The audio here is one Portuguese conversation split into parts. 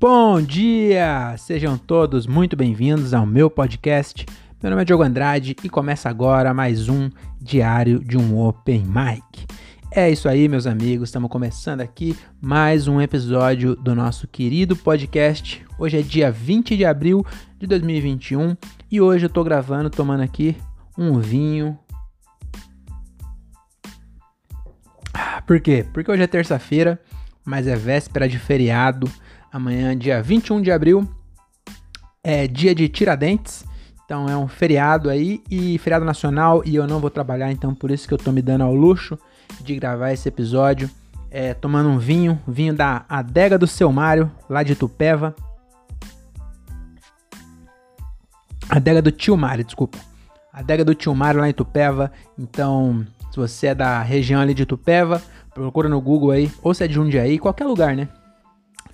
Bom dia! Sejam todos muito bem-vindos ao meu podcast. Meu nome é Diogo Andrade e começa agora mais um diário de um Open Mic. É isso aí, meus amigos, estamos começando aqui mais um episódio do nosso querido podcast. Hoje é dia 20 de abril de 2021 e hoje eu tô gravando, tomando aqui um vinho. Ah, por quê? Porque hoje é terça-feira, mas é véspera de feriado. Amanhã, dia 21 de abril, é dia de Tiradentes. Então é um feriado aí e feriado nacional e eu não vou trabalhar, então por isso que eu tô me dando ao luxo de gravar esse episódio, é, tomando um vinho, vinho da Adega do Seu Mário, lá de Tupéva. Adega do Tio Mário, desculpa. Adega do Tio Mário lá em Tupéva. Então, se você é da região ali de Tupéva, procura no Google aí, ou se é de Jundiaí, qualquer lugar, né?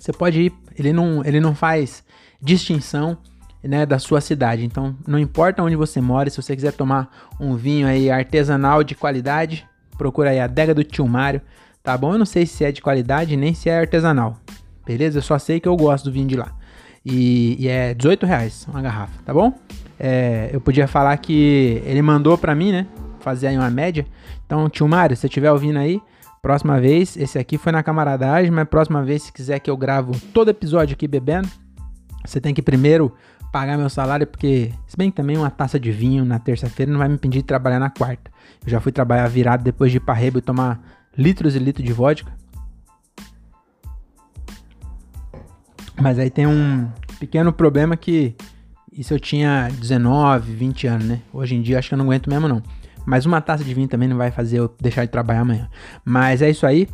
Você pode ir, ele não, ele não faz distinção né, da sua cidade. Então, não importa onde você mora, se você quiser tomar um vinho aí artesanal de qualidade, procura aí a adega do tio Mário, tá bom? Eu não sei se é de qualidade nem se é artesanal, beleza? Eu só sei que eu gosto do vinho de lá. E, e é 18 reais uma garrafa, tá bom? É, eu podia falar que ele mandou pra mim, né? Fazer aí uma média. Então, tio Mário, se você estiver ouvindo aí, próxima vez, esse aqui foi na camaradagem, mas próxima vez, se quiser que eu gravo todo episódio aqui bebendo, você tem que primeiro pagar meu salário, porque, se bem que também uma taça de vinho na terça-feira não vai me impedir de trabalhar na quarta. Eu já fui trabalhar virado depois de ir pra Rebo e tomar litros e litros de vodka. Mas aí tem um pequeno problema que isso eu tinha 19, 20 anos, né? Hoje em dia acho que eu não aguento mesmo não. Mas uma taça de vinho também não vai fazer eu deixar de trabalhar amanhã. Mas é isso aí.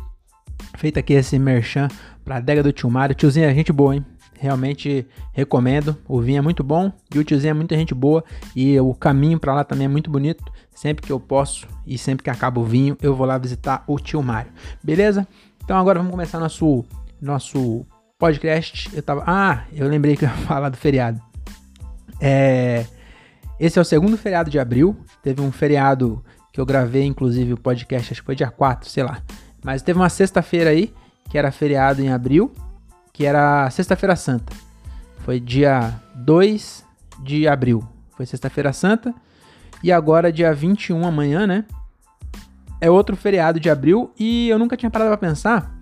Feito aqui esse merchan pra adega do tio Mário. Tiozinho é gente boa, hein? Realmente recomendo. O vinho é muito bom e o tiozinho é muita gente boa. E o caminho para lá também é muito bonito. Sempre que eu posso e sempre que acaba o vinho, eu vou lá visitar o tio Mário. Beleza? Então agora vamos começar nosso, nosso podcast. Eu tava. Ah, eu lembrei que eu ia falar do feriado. É. Esse é o segundo feriado de abril. Teve um feriado que eu gravei, inclusive, o podcast, acho que foi dia 4, sei lá. Mas teve uma sexta-feira aí, que era feriado em abril que era Sexta-feira Santa. Foi dia 2 de abril. Foi Sexta-feira Santa. E agora, dia 21, amanhã, né? É outro feriado de abril. E eu nunca tinha parado pra pensar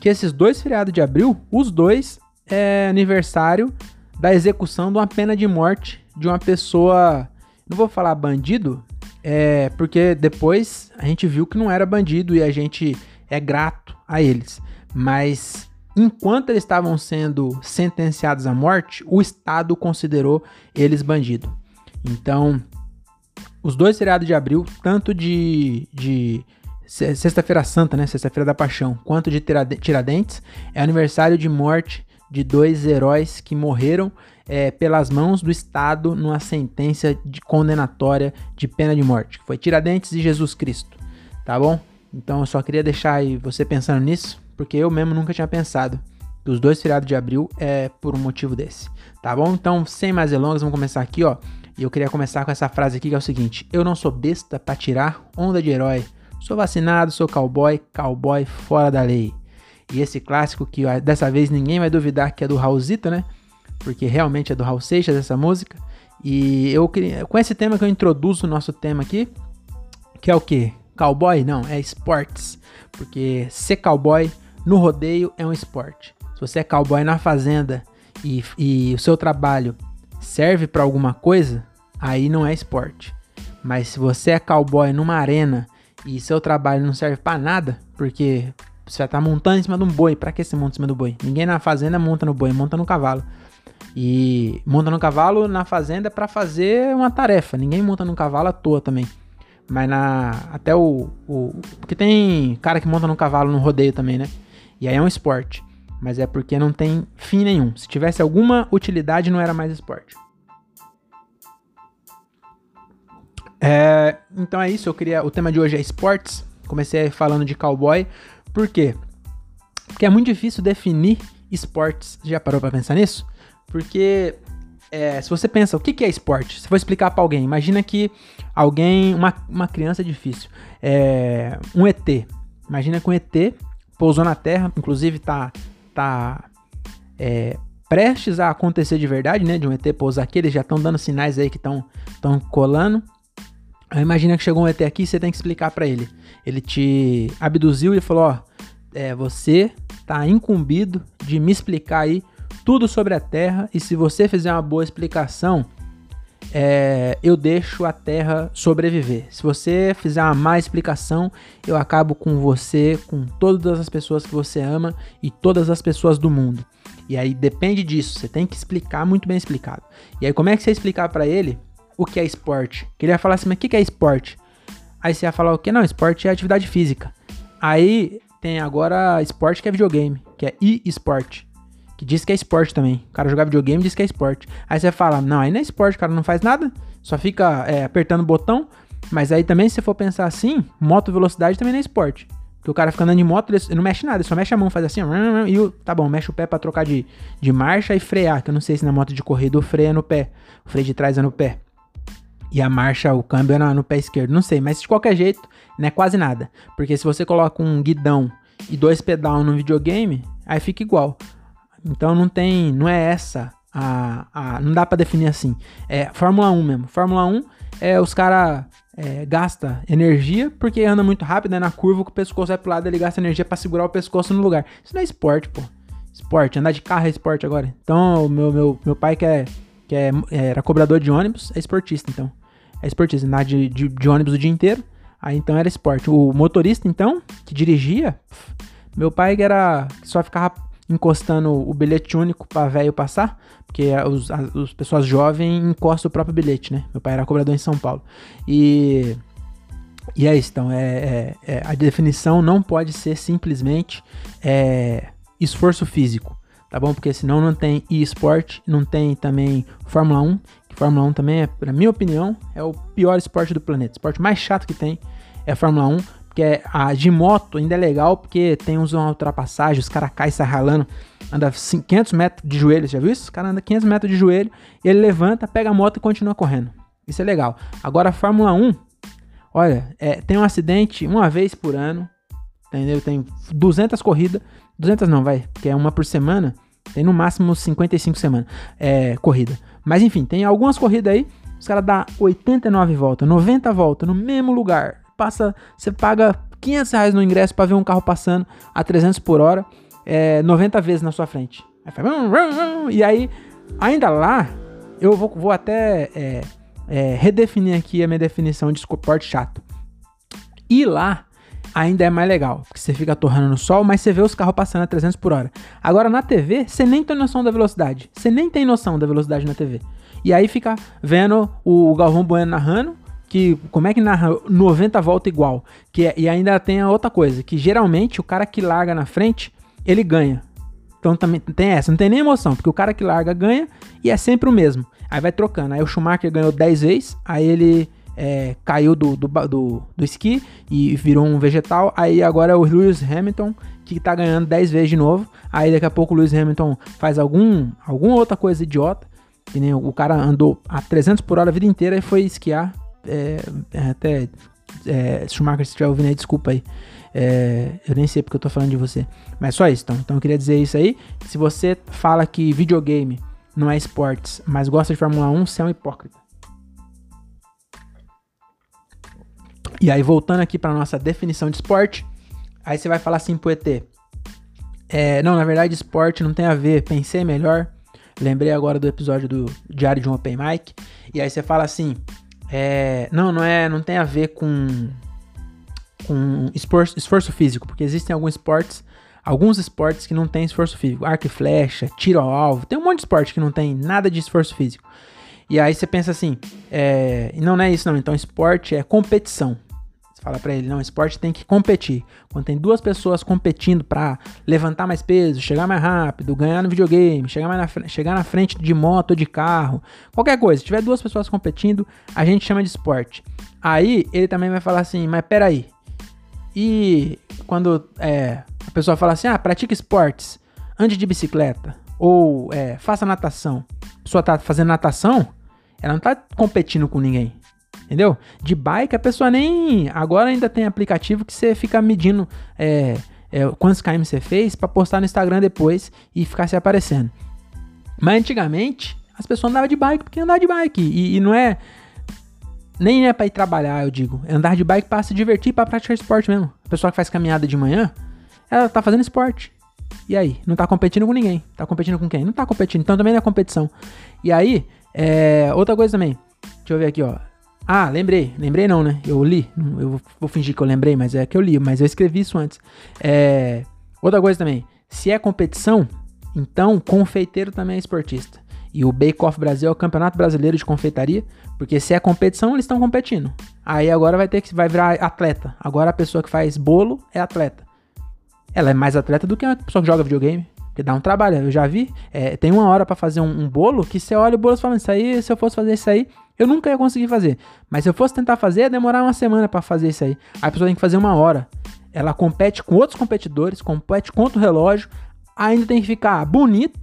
que esses dois feriados de abril, os dois, é aniversário da execução de uma pena de morte de uma pessoa. Não vou falar bandido, é porque depois a gente viu que não era bandido e a gente é grato a eles. Mas enquanto eles estavam sendo sentenciados à morte, o Estado considerou eles bandido. Então, os dois feriados de abril, tanto de, de Sexta-feira Santa, né, Sexta-feira da Paixão, quanto de Tiradentes, é aniversário de morte de dois heróis que morreram é, pelas mãos do Estado numa sentença de condenatória de pena de morte, que foi Tiradentes e Jesus Cristo, tá bom? Então eu só queria deixar aí você pensando nisso, porque eu mesmo nunca tinha pensado que os dois feriados de abril é por um motivo desse, tá bom? Então, sem mais delongas, vamos começar aqui, ó. E eu queria começar com essa frase aqui que é o seguinte: Eu não sou besta para tirar onda de herói. Sou vacinado, sou cowboy, cowboy fora da lei. E esse clássico que dessa vez ninguém vai duvidar que é do Raulzito, né? Porque realmente é do Raul Seixas essa música. E eu com esse tema que eu introduzo o nosso tema aqui, que é o que? Cowboy? Não, é esportes. Porque ser cowboy no rodeio é um esporte. Se você é cowboy na fazenda e, e o seu trabalho serve para alguma coisa, aí não é esporte. Mas se você é cowboy numa arena e seu trabalho não serve para nada, porque você vai estar tá montando em cima de um boi, para que você monta em cima do boi? Ninguém na fazenda monta no boi, monta no cavalo. E monta no cavalo na fazenda para fazer uma tarefa. Ninguém monta no cavalo à toa também. Mas na até o, o porque tem cara que monta no cavalo no rodeio também, né? E aí é um esporte. Mas é porque não tem fim nenhum. Se tivesse alguma utilidade, não era mais esporte. É, então é isso. Eu queria. O tema de hoje é esportes. Comecei falando de cowboy. Por quê? Porque é muito difícil definir esportes. Já parou para pensar nisso? Porque é, se você pensa o que, que é esporte, se for explicar para alguém, imagina que alguém, uma, uma criança é difícil, é, um ET. Imagina que um ET pousou na Terra, inclusive tá, tá é, prestes a acontecer de verdade, né? De um ET pousar aqui, eles já estão dando sinais aí que estão colando. Imagina que chegou um ET aqui e você tem que explicar para ele. Ele te abduziu e falou: Ó, é, você tá incumbido de me explicar aí tudo sobre a Terra. E se você fizer uma boa explicação, é, eu deixo a Terra sobreviver. Se você fizer uma má explicação, eu acabo com você, com todas as pessoas que você ama e todas as pessoas do mundo. E aí depende disso, você tem que explicar muito bem explicado. E aí como é que você explicar para ele o que é esporte? Que ele ia falar assim, mas o que é esporte? Aí você ia falar o que? Não, esporte é atividade física. Aí tem agora esporte que é videogame, que é e-sport. Que diz que é esporte também. O cara jogar videogame diz que é esporte. Aí você fala, não, aí não é esporte, o cara não faz nada, só fica é, apertando o botão. Mas aí também, se você for pensar assim, moto velocidade também não é esporte. Porque o cara fica andando de moto, ele não mexe nada, ele só mexe a mão, faz assim, e o, tá bom, mexe o pé para trocar de, de marcha e frear, que eu não sei se na moto de corrida o freio é no pé, o freio de trás é no pé. E a marcha, o câmbio é no, no pé esquerdo, não sei, mas de qualquer jeito, não é quase nada. Porque se você coloca um guidão e dois pedal no videogame, aí fica igual. Então não tem, não é essa a, a não dá para definir assim. É Fórmula 1 mesmo. Fórmula 1 é os caras é, gasta energia porque anda muito rápido, né? Na curva que o pescoço vai pro lado, ele gasta energia para segurar o pescoço no lugar. Isso não é esporte, pô. Esporte, andar de carro é esporte agora. Então, meu, meu, meu pai que, é, que é, era cobrador de ônibus, é esportista, então. É esportista, andar de, de, de ônibus o dia inteiro. Aí então era esporte. O motorista, então, que dirigia, meu pai que era. só ficava encostando o bilhete único para velho passar, porque os, as, as pessoas jovens encostam o próprio bilhete, né? Meu pai era cobrador em São Paulo. E, e é isso, então, é, é, é a definição não pode ser simplesmente é, esforço físico, tá bom? Porque senão não tem e-sport, não tem também Fórmula 1, que Fórmula 1 também, é, na minha opinião, é o pior esporte do planeta. O esporte mais chato que tem é Fórmula 1, que é a de moto ainda é legal porque tem uns uma ultrapassagem, os caras caem se ralando, anda 500 metros de joelho, já viu isso? O cara anda 500 metros de joelho, ele levanta, pega a moto e continua correndo. Isso é legal. Agora a Fórmula 1, olha, é, tem um acidente uma vez por ano, entendeu? Tem 200 corridas, 200 não, vai, porque é uma por semana, tem no máximo 55 semanas, é, corrida. Mas enfim, tem algumas corridas aí, os caras dão 89 voltas, 90 voltas no mesmo lugar, passa, você paga 500 reais no ingresso para ver um carro passando a 300 por hora, é, 90 vezes na sua frente. e aí, ainda lá, eu vou, vou até é, é, redefinir aqui a minha definição de esporte chato. E lá ainda é mais legal, porque você fica torrando no sol, mas você vê os carros passando a 300 por hora. Agora na TV, você nem tem noção da velocidade. Você nem tem noção da velocidade na TV. E aí fica vendo o Galvão Bueno narrando, que como é que narra 90 volta igual? Que é, e ainda tem a outra coisa, que geralmente o cara que larga na frente, ele ganha. Então também tem essa, não tem nem emoção, porque o cara que larga ganha e é sempre o mesmo. Aí vai trocando. Aí o Schumacher ganhou 10 vezes, aí ele é, caiu do, do, do, do esqui e virou um vegetal. Aí agora é o Lewis Hamilton que tá ganhando 10 vezes de novo. Aí daqui a pouco o Lewis Hamilton faz algum, alguma outra coisa idiota. Que nem o cara andou a 300 por hora a vida inteira e foi esquiar é, é, até é, Schumacher, se estiver ouvindo aí, desculpa aí. É, eu nem sei porque eu tô falando de você. Mas só isso, então. Então eu queria dizer isso aí. Se você fala que videogame não é esportes, mas gosta de Fórmula 1, você é um hipócrita. E aí, voltando aqui para nossa definição de esporte, aí você vai falar assim pro ET. É, não, na verdade, esporte não tem a ver. Pensei melhor. Lembrei agora do episódio do Diário de um Open Mic. E aí você fala assim: é, não, não é, não tem a ver com com esforço, esforço físico, porque existem alguns esportes, alguns esportes que não tem esforço físico, arco e flecha, tiro ao alvo, tem um monte de esporte que não tem nada de esforço físico. E aí você pensa assim, é, não, não é isso não, então esporte é competição. Fala para ele, não, esporte tem que competir. Quando tem duas pessoas competindo para levantar mais peso, chegar mais rápido, ganhar no videogame, chegar, mais na, chegar na frente de moto ou de carro, qualquer coisa, se tiver duas pessoas competindo, a gente chama de esporte. Aí ele também vai falar assim, mas peraí. E quando é, a pessoa fala assim, ah, pratica esportes, ande de bicicleta, ou é, faça natação. A pessoa tá fazendo natação, ela não tá competindo com ninguém. Entendeu? De bike, a pessoa nem. Agora ainda tem aplicativo que você fica medindo é, é, quantos km você fez para postar no Instagram depois e ficar se aparecendo. Mas antigamente, as pessoas andavam de bike porque andavam de bike. E, e não é. Nem é pra ir trabalhar, eu digo. É andar de bike pra se divertir, pra praticar esporte mesmo. A pessoa que faz caminhada de manhã, ela tá fazendo esporte. E aí? Não tá competindo com ninguém. Tá competindo com quem? Não tá competindo. Então também não é competição. E aí, é, outra coisa também. Deixa eu ver aqui, ó. Ah, lembrei. Lembrei não, né? Eu li. Eu vou fingir que eu lembrei, mas é que eu li. Mas eu escrevi isso antes. É, outra coisa também. Se é competição, então confeiteiro também é esportista. E o Bake Off Brasil é o Campeonato Brasileiro de Confeitaria, porque se é competição, eles estão competindo. Aí agora vai ter que vai virar atleta. Agora a pessoa que faz bolo é atleta. Ela é mais atleta do que a pessoa que joga videogame. Porque dá um trabalho. Eu já vi. É, tem uma hora para fazer um, um, bolo que você olha o bolo e fala: Isso aí, se eu fosse fazer isso aí, eu nunca ia conseguir fazer. Mas se eu fosse tentar fazer, ia demorar uma semana para fazer isso aí. A pessoa tem que fazer uma hora. Ela compete com outros competidores, compete contra o relógio, ainda tem que ficar bonito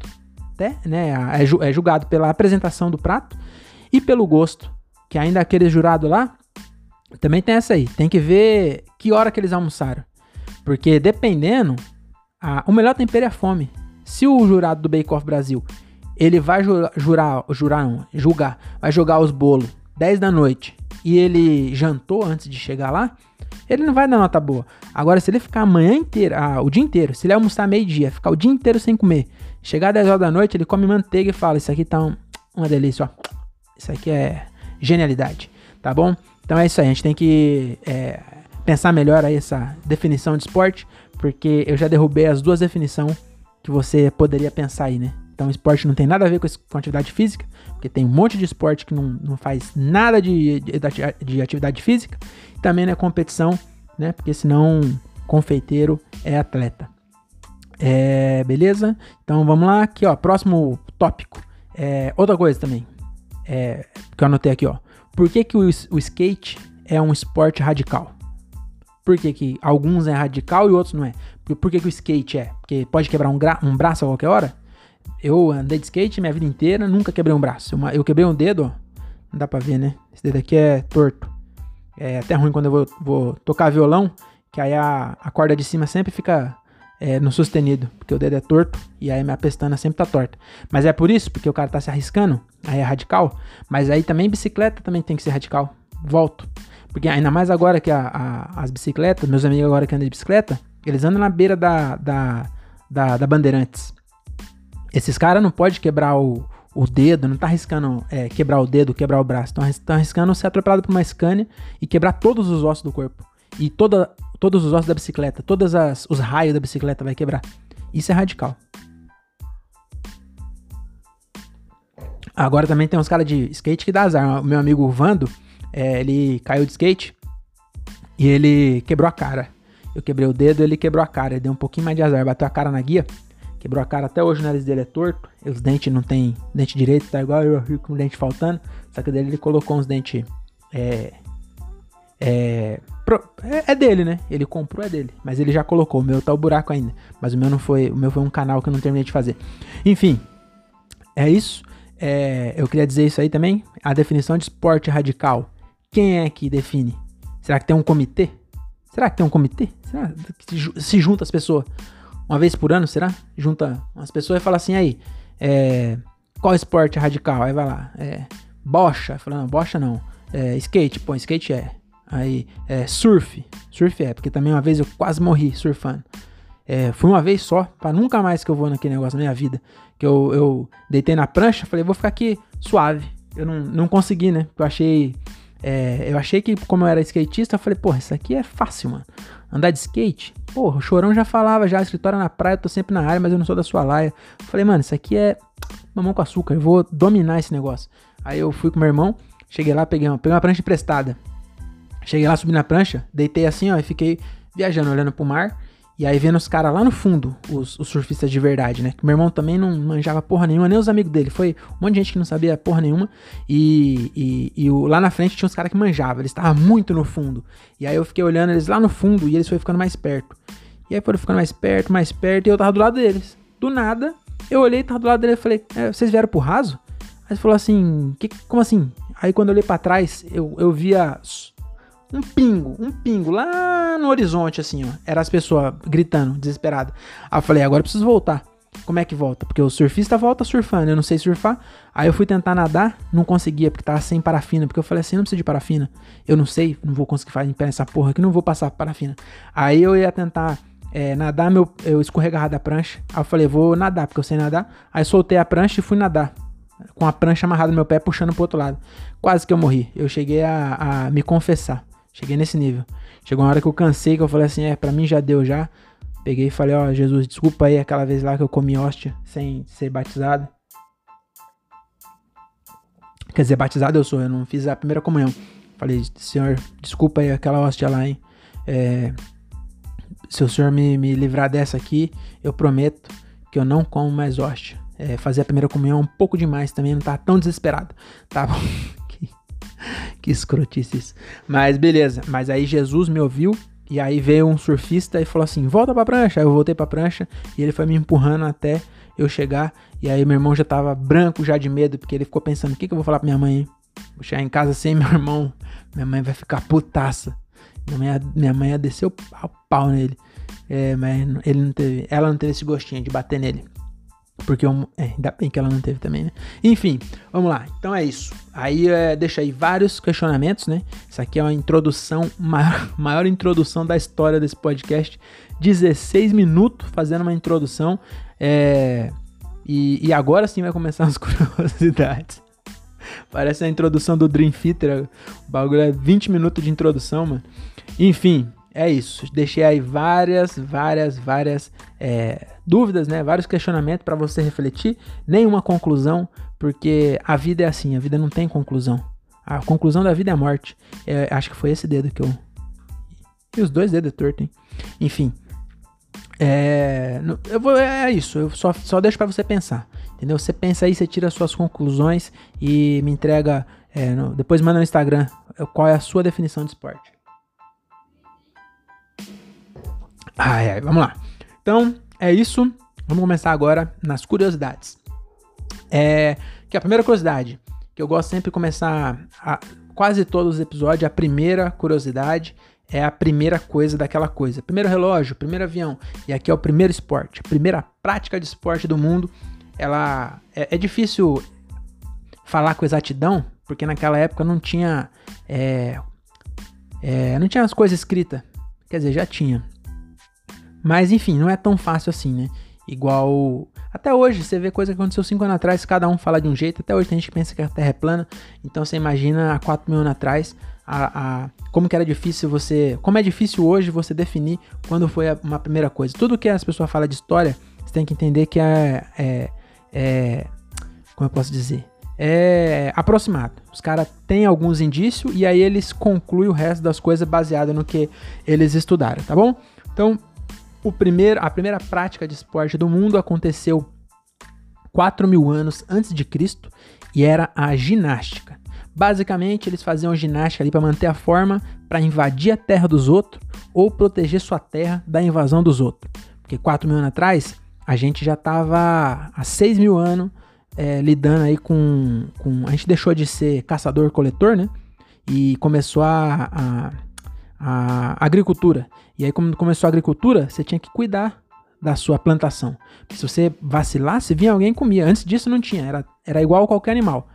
até, né? É, é julgado pela apresentação do prato e pelo gosto. Que ainda aquele jurado lá também tem essa aí. Tem que ver que hora que eles almoçaram. Porque dependendo, a, o melhor tempero é a fome. Se o jurado do Bake Off Brasil ele vai jurar, jurar, não, julgar, vai jogar os bolos 10 da noite e ele jantou antes de chegar lá, ele não vai dar nota boa. Agora, se ele ficar a manhã inteira, ah, o dia inteiro, se ele almoçar meio-dia, ficar o dia inteiro sem comer, chegar às 10 horas da noite, ele come manteiga e fala: Isso aqui tá um, uma delícia, ó. Isso aqui é genialidade, tá bom? Então é isso aí, a gente tem que é, pensar melhor aí essa definição de esporte, porque eu já derrubei as duas definições que você poderia pensar aí, né? Então, esporte não tem nada a ver com, com atividade física, porque tem um monte de esporte que não, não faz nada de, de, de atividade física. Também não é competição, né? Porque senão confeiteiro é atleta. É, beleza? Então vamos lá, aqui ó, próximo tópico. É, outra coisa também, é, que eu anotei aqui ó. Por que, que o, o skate é um esporte radical? Por que, que alguns é radical e outros não é? Por, por que, que o skate é? Porque pode quebrar um, um braço a qualquer hora? Eu andei de skate minha vida inteira, nunca quebrei um braço. Eu, eu quebrei um dedo, ó. Não dá pra ver, né? Esse dedo aqui é torto. É até ruim quando eu vou, vou tocar violão, que aí a, a corda de cima sempre fica é, no sustenido, porque o dedo é torto e aí minha pestana sempre tá torta. Mas é por isso, porque o cara tá se arriscando, aí é radical. Mas aí também bicicleta também tem que ser radical. Volto. Porque ainda mais agora que a, a, as bicicletas, meus amigos agora que andam de bicicleta, eles andam na beira da, da, da, da Bandeirantes. Esses caras não pode quebrar o, o dedo, não tá arriscando é, quebrar o dedo, quebrar o braço. Estão arriscando ser atropelado por uma Scania e quebrar todos os ossos do corpo. E toda, todos os ossos da bicicleta, todos as, os raios da bicicleta vai quebrar. Isso é radical. Agora também tem uns caras de skate que dá azar. O meu amigo Vando, é, ele caiu de skate e ele quebrou a cara. Eu quebrei o dedo, ele quebrou a cara. Ele deu um pouquinho mais de azar, bateu a cara na guia. Quebrou a cara, até hoje o nariz dele é torto. Os dentes não tem dente direito, tá igual eu com o dente faltando. Só que dele ele colocou uns dentes. É, é, é, é, dele, né? Ele comprou, é dele. Mas ele já colocou. O meu tá o buraco ainda. Mas o meu não foi. O meu foi um canal que eu não terminei de fazer. Enfim, é isso. É, eu queria dizer isso aí também. A definição de esporte radical. Quem é que define? Será que tem um comitê? Será que tem um comitê? Será que se junta as pessoas? Uma vez por ano, será? Junta umas pessoas e fala assim, aí, é, qual esporte radical? Aí vai lá, é, bocha, falando, bocha não, é, skate, pô, skate é. Aí, é, surf, surf é, porque também uma vez eu quase morri surfando. É, fui uma vez só, para nunca mais que eu vou naquele negócio na minha vida. Que eu, eu deitei na prancha, falei, vou ficar aqui suave. Eu não, não consegui, né? Eu achei. É, eu achei que, como eu era skatista, eu falei, porra, isso aqui é fácil, mano. Andar de skate? Porra, o Chorão já falava já, escritório na praia, eu tô sempre na área, mas eu não sou da sua laia. Falei, mano, isso aqui é mamão com açúcar, eu vou dominar esse negócio. Aí eu fui com meu irmão, cheguei lá, peguei uma, peguei uma prancha emprestada. Cheguei lá, subi na prancha, deitei assim, ó, e fiquei viajando, olhando pro mar. E aí vendo os caras lá no fundo, os, os, surfistas de verdade, né? Meu irmão também não manjava porra nenhuma, nem os amigos dele. Foi um monte de gente que não sabia porra nenhuma. E, e, e o, lá na frente tinha uns caras que manjavam, eles estavam muito no fundo. E aí eu fiquei olhando eles lá no fundo e eles foram ficando mais perto. E aí foram ficando mais perto, mais perto, e eu tava do lado deles. Do nada, eu olhei, tava do lado dele e falei, é, vocês vieram pro raso? Aí ele falou assim, que, como assim? Aí quando eu olhei pra trás, eu, eu via um pingo, um pingo lá no horizonte, assim, ó. Era as pessoas gritando, desesperadas. Aí eu falei, agora eu preciso voltar. Como é que volta? Porque o surfista volta surfando, eu não sei surfar. Aí eu fui tentar nadar, não conseguia, porque tava sem parafina. Porque eu falei assim, não precisa de parafina. Eu não sei, não vou conseguir fazer em pé nessa porra aqui, não vou passar parafina. Aí eu ia tentar é, nadar, meu, eu escorregava da prancha. Aí eu falei, vou nadar, porque eu sei nadar. Aí soltei a prancha e fui nadar. Com a prancha amarrada no meu pé, puxando pro outro lado. Quase que eu morri. Eu cheguei a, a me confessar. Cheguei nesse nível. Chegou uma hora que eu cansei, que eu falei assim, é, pra mim já deu já. Peguei e falei, ó, oh, Jesus, desculpa aí aquela vez lá que eu comi hóstia sem ser batizado. Quer dizer, batizado eu sou, eu não fiz a primeira comunhão. Falei, Senhor, desculpa aí aquela hóstia lá, hein. É, se o Senhor me, me livrar dessa aqui, eu prometo que eu não como mais hóstia. É, fazer a primeira comunhão um pouco demais também, não tá tão desesperado. Tá bom? que, que escrotice isso. Mas beleza, mas aí Jesus me ouviu e aí veio um surfista e falou assim: volta pra prancha. Aí eu voltei pra prancha e ele foi me empurrando até eu chegar. E aí meu irmão já tava branco já de medo, porque ele ficou pensando: o que, que eu vou falar pra minha mãe? Hein? Vou chegar em casa sem meu irmão. Minha mãe vai ficar putaça. Minha mãe, minha mãe ia descer o pau, pau nele. É, mas ele não teve, ela não teve esse gostinho de bater nele. Porque eu, é, ainda bem que ela não teve também, né? Enfim, vamos lá. Então é isso. Aí é, deixa aí vários questionamentos, né? Isso aqui é uma introdução, maior, maior introdução da história desse podcast. 16 minutos fazendo uma introdução. É, e, e agora sim vai começar as curiosidades. Parece a introdução do Dream Theater. O bagulho é 20 minutos de introdução, mano. Enfim, é isso. Deixei aí várias, várias, várias é, dúvidas, né? Vários questionamentos para você refletir. Nenhuma conclusão, porque a vida é assim, a vida não tem conclusão. A conclusão da vida é a morte. É, acho que foi esse dedo que eu. E os dois dedos tortos, hein? Enfim. É, eu vou, é isso, eu só, só deixo para você pensar. Entendeu? Você pensa aí, você tira suas conclusões e me entrega. É, no, depois manda no Instagram qual é a sua definição de esporte. Ai, ai, vamos lá. Então, é isso. Vamos começar agora nas curiosidades. É, que a primeira curiosidade, que eu gosto sempre de começar a, quase todos os episódios, a primeira curiosidade é a primeira coisa daquela coisa. Primeiro relógio, primeiro avião. E aqui é o primeiro esporte. A primeira prática de esporte do mundo. Ela é, é difícil falar com exatidão, porque naquela época não tinha. É, é, não tinha as coisas escritas. Quer dizer, já tinha. Mas enfim, não é tão fácil assim, né? Igual. Até hoje, você vê coisa que aconteceu 5 anos atrás, cada um fala de um jeito. Até hoje tem gente que pensa que a Terra é plana. Então você imagina há 4 mil anos atrás a, a, como que era difícil você. Como é difícil hoje você definir quando foi uma primeira coisa. Tudo que as pessoas falam de história, você tem que entender que é. é, é como eu posso dizer? É aproximado. Os caras têm alguns indícios e aí eles concluem o resto das coisas baseado no que eles estudaram, tá bom? Então, o primeiro, a primeira prática de esporte do mundo aconteceu 4 mil anos antes de Cristo e era a ginástica. Basicamente, eles faziam ginástica ali para manter a forma, para invadir a terra dos outros ou proteger sua terra da invasão dos outros. Porque 4 mil anos atrás, a gente já estava há 6 mil anos é, lidando aí com, com. A gente deixou de ser caçador-coletor, né? E começou a, a a agricultura. E aí, quando começou a agricultura, você tinha que cuidar da sua plantação. Se você vacilasse, vinha alguém e comia. Antes disso não tinha, era, era igual a qualquer animal.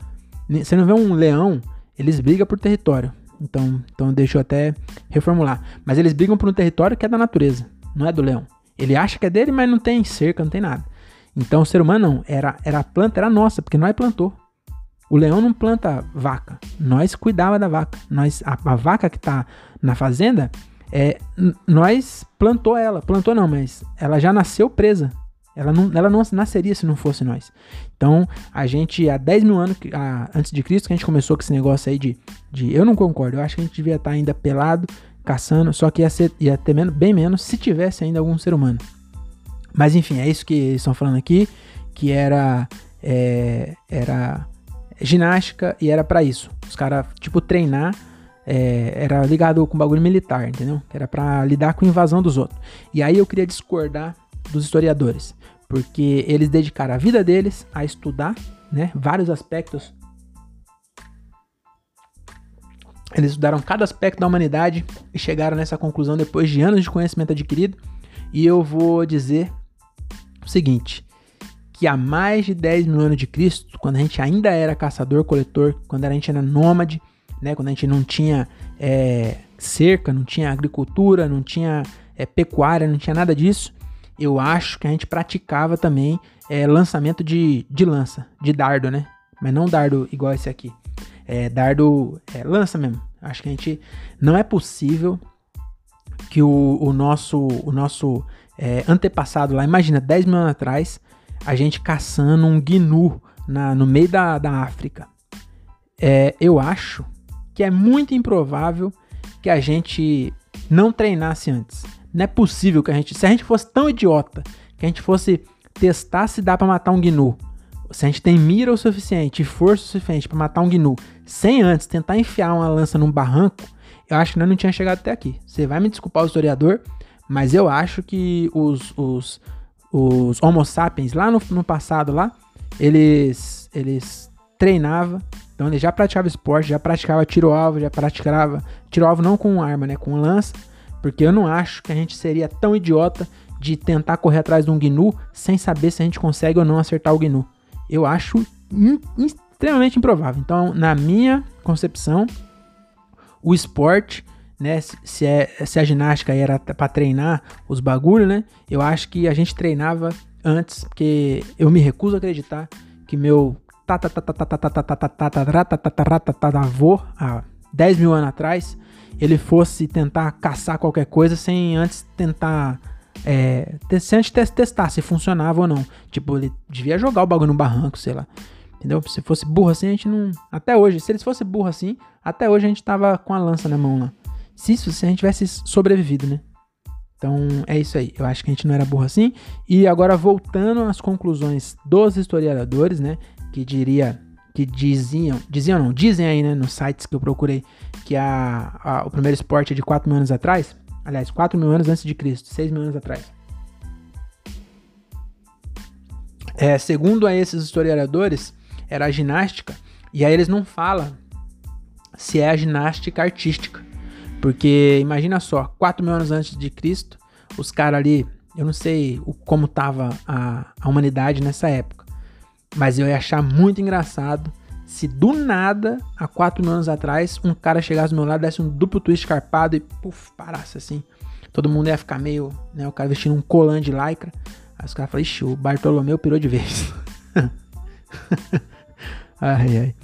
Você não vê um leão, eles brigam por território. Então, então deixa eu até reformular. Mas eles brigam por um território que é da natureza, não é do leão. Ele acha que é dele, mas não tem cerca, não tem nada. Então o ser humano não, era, era a planta, era nossa, porque nós plantou. O leão não planta vaca, nós cuidava da vaca. Nós, a, a vaca que está na fazenda, é, nós plantou ela, plantou não, mas ela já nasceu presa. Ela não, ela não nasceria se não fosse nós. Então, a gente, há 10 mil anos a, antes de Cristo, que a gente começou com esse negócio aí de, de. Eu não concordo, eu acho que a gente devia estar ainda pelado, caçando, só que ia, ser, ia ter menos, bem menos se tivesse ainda algum ser humano. Mas enfim, é isso que eles estão falando aqui, que era. É, era ginástica e era para isso. Os caras, tipo, treinar é, era ligado com bagulho militar, entendeu? Era para lidar com a invasão dos outros. E aí eu queria discordar dos historiadores, porque eles dedicaram a vida deles a estudar, né, vários aspectos. Eles estudaram cada aspecto da humanidade e chegaram nessa conclusão depois de anos de conhecimento adquirido. E eu vou dizer o seguinte: que há mais de 10 mil anos de Cristo, quando a gente ainda era caçador-coletor, quando a gente era nômade, né, quando a gente não tinha é, cerca, não tinha agricultura, não tinha é, pecuária, não tinha nada disso, eu acho que a gente praticava também é, lançamento de, de lança, de dardo, né? Mas não dardo igual esse aqui. É dardo, é, lança mesmo. Acho que a gente não é possível que o, o nosso, o nosso é, antepassado lá, imagina, 10 mil anos atrás, a gente caçando um gnu na, no meio da, da África. É, eu acho que é muito improvável que a gente não treinasse antes. Não é possível que a gente, se a gente fosse tão idiota, que a gente fosse testar se dá para matar um gnu, se a gente tem mira o suficiente e força o suficiente para matar um gnu, sem antes tentar enfiar uma lança num barranco, eu acho que nós não tinha chegado até aqui. Você vai me desculpar o historiador, mas eu acho que os, os, os Homo sapiens lá no, no passado lá, eles eles treinavam, então eles já praticavam esporte, já praticava tiro-alvo, já praticava tiro-alvo não com arma, né, com lança, porque eu não acho que a gente seria tão idiota de tentar correr atrás de um gnu sem saber se a gente consegue ou não acertar o gnu. Eu acho in, extremamente improvável. Então, na minha concepção, o esporte né? Se, é, se a ginástica era para treinar os bagulho, né? Eu acho que a gente treinava antes, porque eu me recuso a acreditar que meu avô, há 10 mil anos atrás, ele fosse tentar caçar qualquer coisa sem antes tentar. É, se antes testar se funcionava ou não. Tipo, ele devia jogar o bagulho no barranco, sei lá. Entendeu? Se fosse burro assim, a gente não. Até hoje, se eles fossem burro assim, até hoje a gente tava com a lança na mão lá. Se isso, se a gente tivesse sobrevivido, né? Então é isso aí. Eu acho que a gente não era burro assim. E agora voltando às conclusões dos historiadores, né? Que diria, que diziam, diziam não, dizem aí, né? Nos sites que eu procurei que a, a o primeiro esporte é de 4 mil anos atrás. Aliás, 4 mil anos antes de Cristo, 6 mil anos atrás. É, segundo a esses historiadores, era a ginástica. E aí eles não falam se é a ginástica artística. Porque imagina só, 4 mil anos antes de Cristo, os caras ali, eu não sei o, como tava a, a humanidade nessa época, mas eu ia achar muito engraçado se do nada, há 4 mil anos atrás, um cara chegasse do meu lado, desse um duplo twist carpado e puf, parasse assim. Todo mundo ia ficar meio, né, o cara vestindo um colã de lycra. Aí os caras falaram, ixi, o Bartolomeu pirou de vez. ai, ai.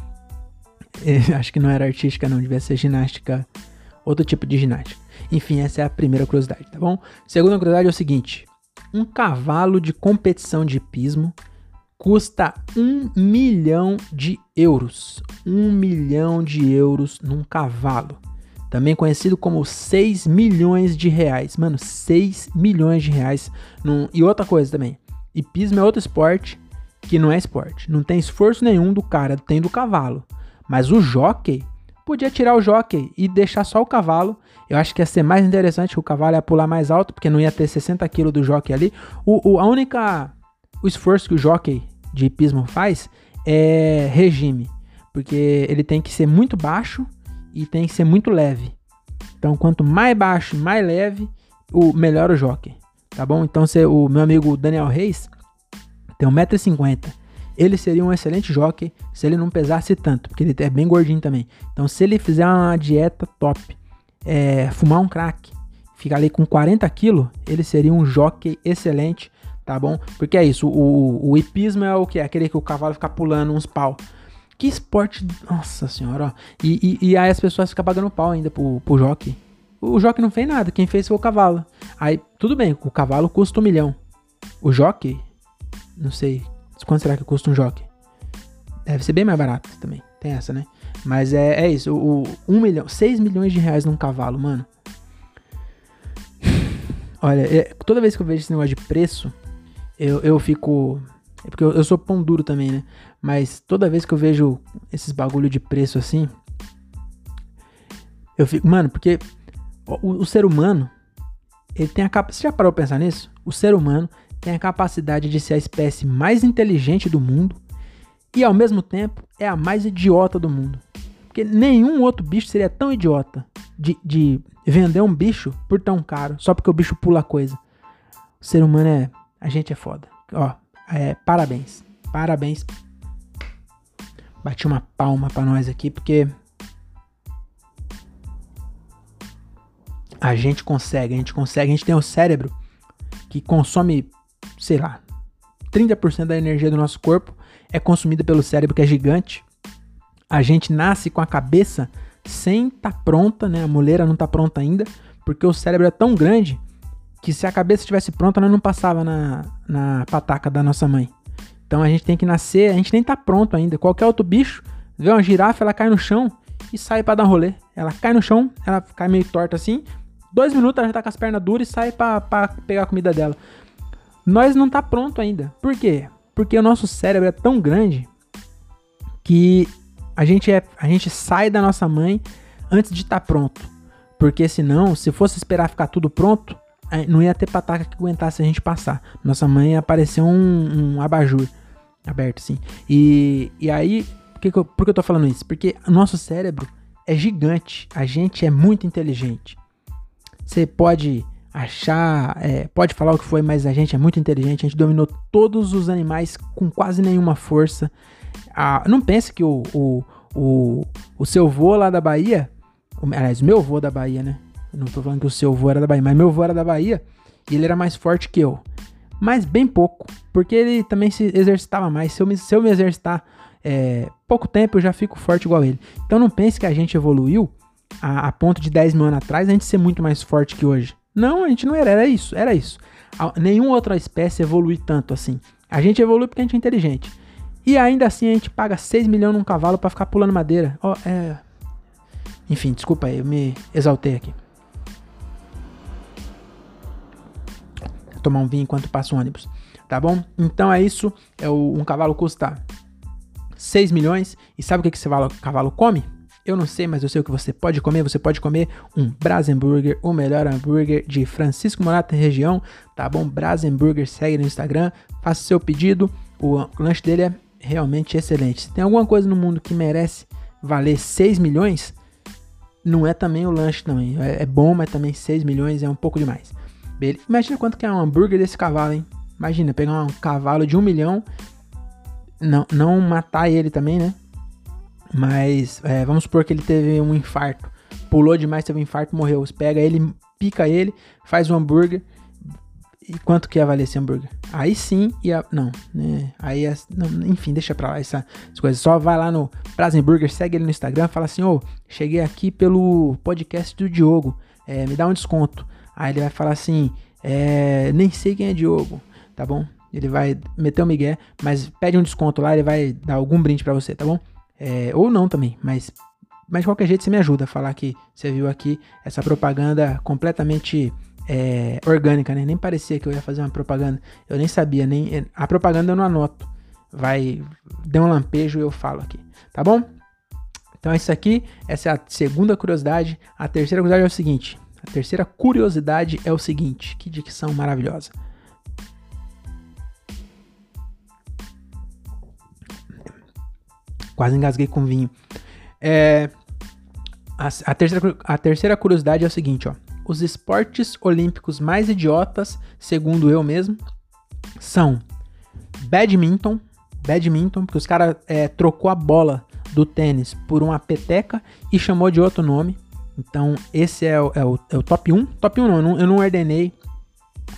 É, acho que não era artística não, devia ser ginástica outro tipo de ginástica. Enfim, essa é a primeira curiosidade, tá bom? Segunda curiosidade é o seguinte: um cavalo de competição de hipismo custa um milhão de euros. Um milhão de euros num cavalo. Também conhecido como 6 milhões de reais. Mano, 6 milhões de reais. Num... E outra coisa também. Hipismo é outro esporte que não é esporte. Não tem esforço nenhum do cara, tem do cavalo. Mas o jockey podia tirar o jockey e deixar só o cavalo. Eu acho que ia ser mais interessante que o cavalo ia pular mais alto, porque não ia ter 60 kg do jockey ali. O, o, a única o esforço que o jockey de hipismo faz é regime, porque ele tem que ser muito baixo e tem que ser muito leve. Então, quanto mais baixo e mais leve, o melhor o jockey, tá bom? Então, se, o meu amigo Daniel Reis tem 1,50m ele seria um excelente jockey se ele não pesasse tanto, porque ele é bem gordinho também. Então, se ele fizer uma dieta top, é, fumar um crack, ficar ali com 40 quilos, ele seria um jockey excelente, tá bom? Porque é isso, o, o hipismo é o que? Aquele que o cavalo fica pulando uns pau. Que esporte, nossa senhora, ó. E, e, e aí as pessoas ficam pagando pau ainda pro, pro jockey. O jockey não fez nada, quem fez foi o cavalo. Aí, tudo bem, o cavalo custa um milhão. O jockey, não sei, Quanto será que custa um jockey? Deve ser bem mais barato também. Tem essa, né? Mas é, é isso. O, o 1 milhão, 6 milhões de reais num cavalo, mano. Olha, é, toda vez que eu vejo esse negócio de preço, eu, eu fico. É porque eu, eu, sou pão duro também, né? Mas toda vez que eu vejo esses bagulho de preço assim, eu fico. Mano, porque o, o ser humano, ele tem a capacidade. Você já parou pra pensar nisso? O ser humano tem a capacidade de ser a espécie mais inteligente do mundo e ao mesmo tempo é a mais idiota do mundo. Porque nenhum outro bicho seria tão idiota de, de vender um bicho por tão caro, só porque o bicho pula coisa. O ser humano é. A gente é foda. Ó, é, parabéns. Parabéns. Bati uma palma para nós aqui, porque a gente consegue, a gente consegue, a gente tem o cérebro que consome, sei lá, 30% da energia do nosso corpo é consumida pelo cérebro que é gigante. A gente nasce com a cabeça sem estar tá pronta, né? A moleira não tá pronta ainda, porque o cérebro é tão grande que se a cabeça estivesse pronta, ela não passava na, na pataca da nossa mãe. Então a gente tem que nascer, a gente nem tá pronto ainda. Qualquer outro bicho, vê uma girafa, ela cai no chão e sai para dar um rolê. Ela cai no chão, ela cai meio torta assim, dois minutos ela já tá com as pernas duras e sai para pegar a comida dela. Nós não tá pronto ainda. Por quê? Porque o nosso cérebro é tão grande que a gente, é, a gente sai da nossa mãe antes de estar tá pronto. Porque senão, se fosse esperar ficar tudo pronto, não ia ter pataca que aguentasse a gente passar. Nossa mãe ia aparecer um, um abajur aberto, assim. E, e aí, por que, eu, por que eu tô falando isso? Porque o nosso cérebro é gigante. A gente é muito inteligente. Você pode achar, é, pode falar o que foi, mas a gente é muito inteligente. A gente dominou todos os animais com quase nenhuma força. Ah, não pense que o, o, o, o seu vô lá da Bahia, aliás, meu vô da Bahia, né? Não tô falando que o seu vô era da Bahia, mas meu vô era da Bahia e ele era mais forte que eu. Mas bem pouco, porque ele também se exercitava mais. Se eu me, se eu me exercitar é, pouco tempo, eu já fico forte igual ele. Então não pense que a gente evoluiu a, a ponto de 10 mil anos atrás a gente ser muito mais forte que hoje. Não, a gente não era, era isso, era isso. A, nenhuma outra espécie evolui tanto assim. A gente evolui porque a gente é inteligente. E ainda assim a gente paga 6 milhões num cavalo para ficar pulando madeira. Oh, é... Enfim, desculpa aí, eu me exaltei aqui. Tomar um vinho enquanto passa o ônibus, tá bom? Então é isso, é o, um cavalo custa 6 milhões, e sabe o que, que esse cavalo, come? Eu não sei, mas eu sei o que você pode comer. Você pode comer um Brasenburger, o melhor hambúrguer de Francisco Morata região, tá bom? Brasenburger, segue no Instagram, faça seu pedido. O lanche dele é realmente excelente. Se tem alguma coisa no mundo que merece valer 6 milhões, não é também o lanche também. É, é bom, mas também 6 milhões é um pouco demais. Imagina quanto que é um hambúrguer desse cavalo, hein? Imagina, pegar um cavalo de um milhão, não, não matar ele também, né? Mas é, vamos supor que ele teve um infarto. Pulou demais, teve um infarto, morreu. Você pega ele, pica ele, faz um hambúrguer. E quanto que ia valer esse hambúrguer? Aí sim ia. Não, né? Aí é, não, enfim, deixa pra lá essa, essas coisas. Só vai lá no Brasenburger, segue ele no Instagram, fala assim: Ô, oh, cheguei aqui pelo podcast do Diogo. É, me dá um desconto. Aí ele vai falar assim: é, nem sei quem é Diogo, tá bom? Ele vai meter o um migué, mas pede um desconto lá, ele vai dar algum brinde para você, tá bom? É, ou não também, mas, mas de qualquer jeito você me ajuda a falar que você viu aqui essa propaganda completamente é, orgânica, né? Nem parecia que eu ia fazer uma propaganda, eu nem sabia, nem a propaganda eu não anoto. Vai, dê um lampejo e eu falo aqui, tá bom? Então é isso aqui, essa é a segunda curiosidade. A terceira curiosidade é o seguinte: a terceira curiosidade é o seguinte: que dicção maravilhosa. Quase engasguei com vinho. É, a, a, terceira, a terceira curiosidade é o seguinte, ó. Os esportes olímpicos mais idiotas, segundo eu mesmo, são badminton, badminton, porque os caras é, trocou a bola do tênis por uma peteca e chamou de outro nome. Então, esse é o, é o, é o top 1. Top 1 não eu, não, eu não ordenei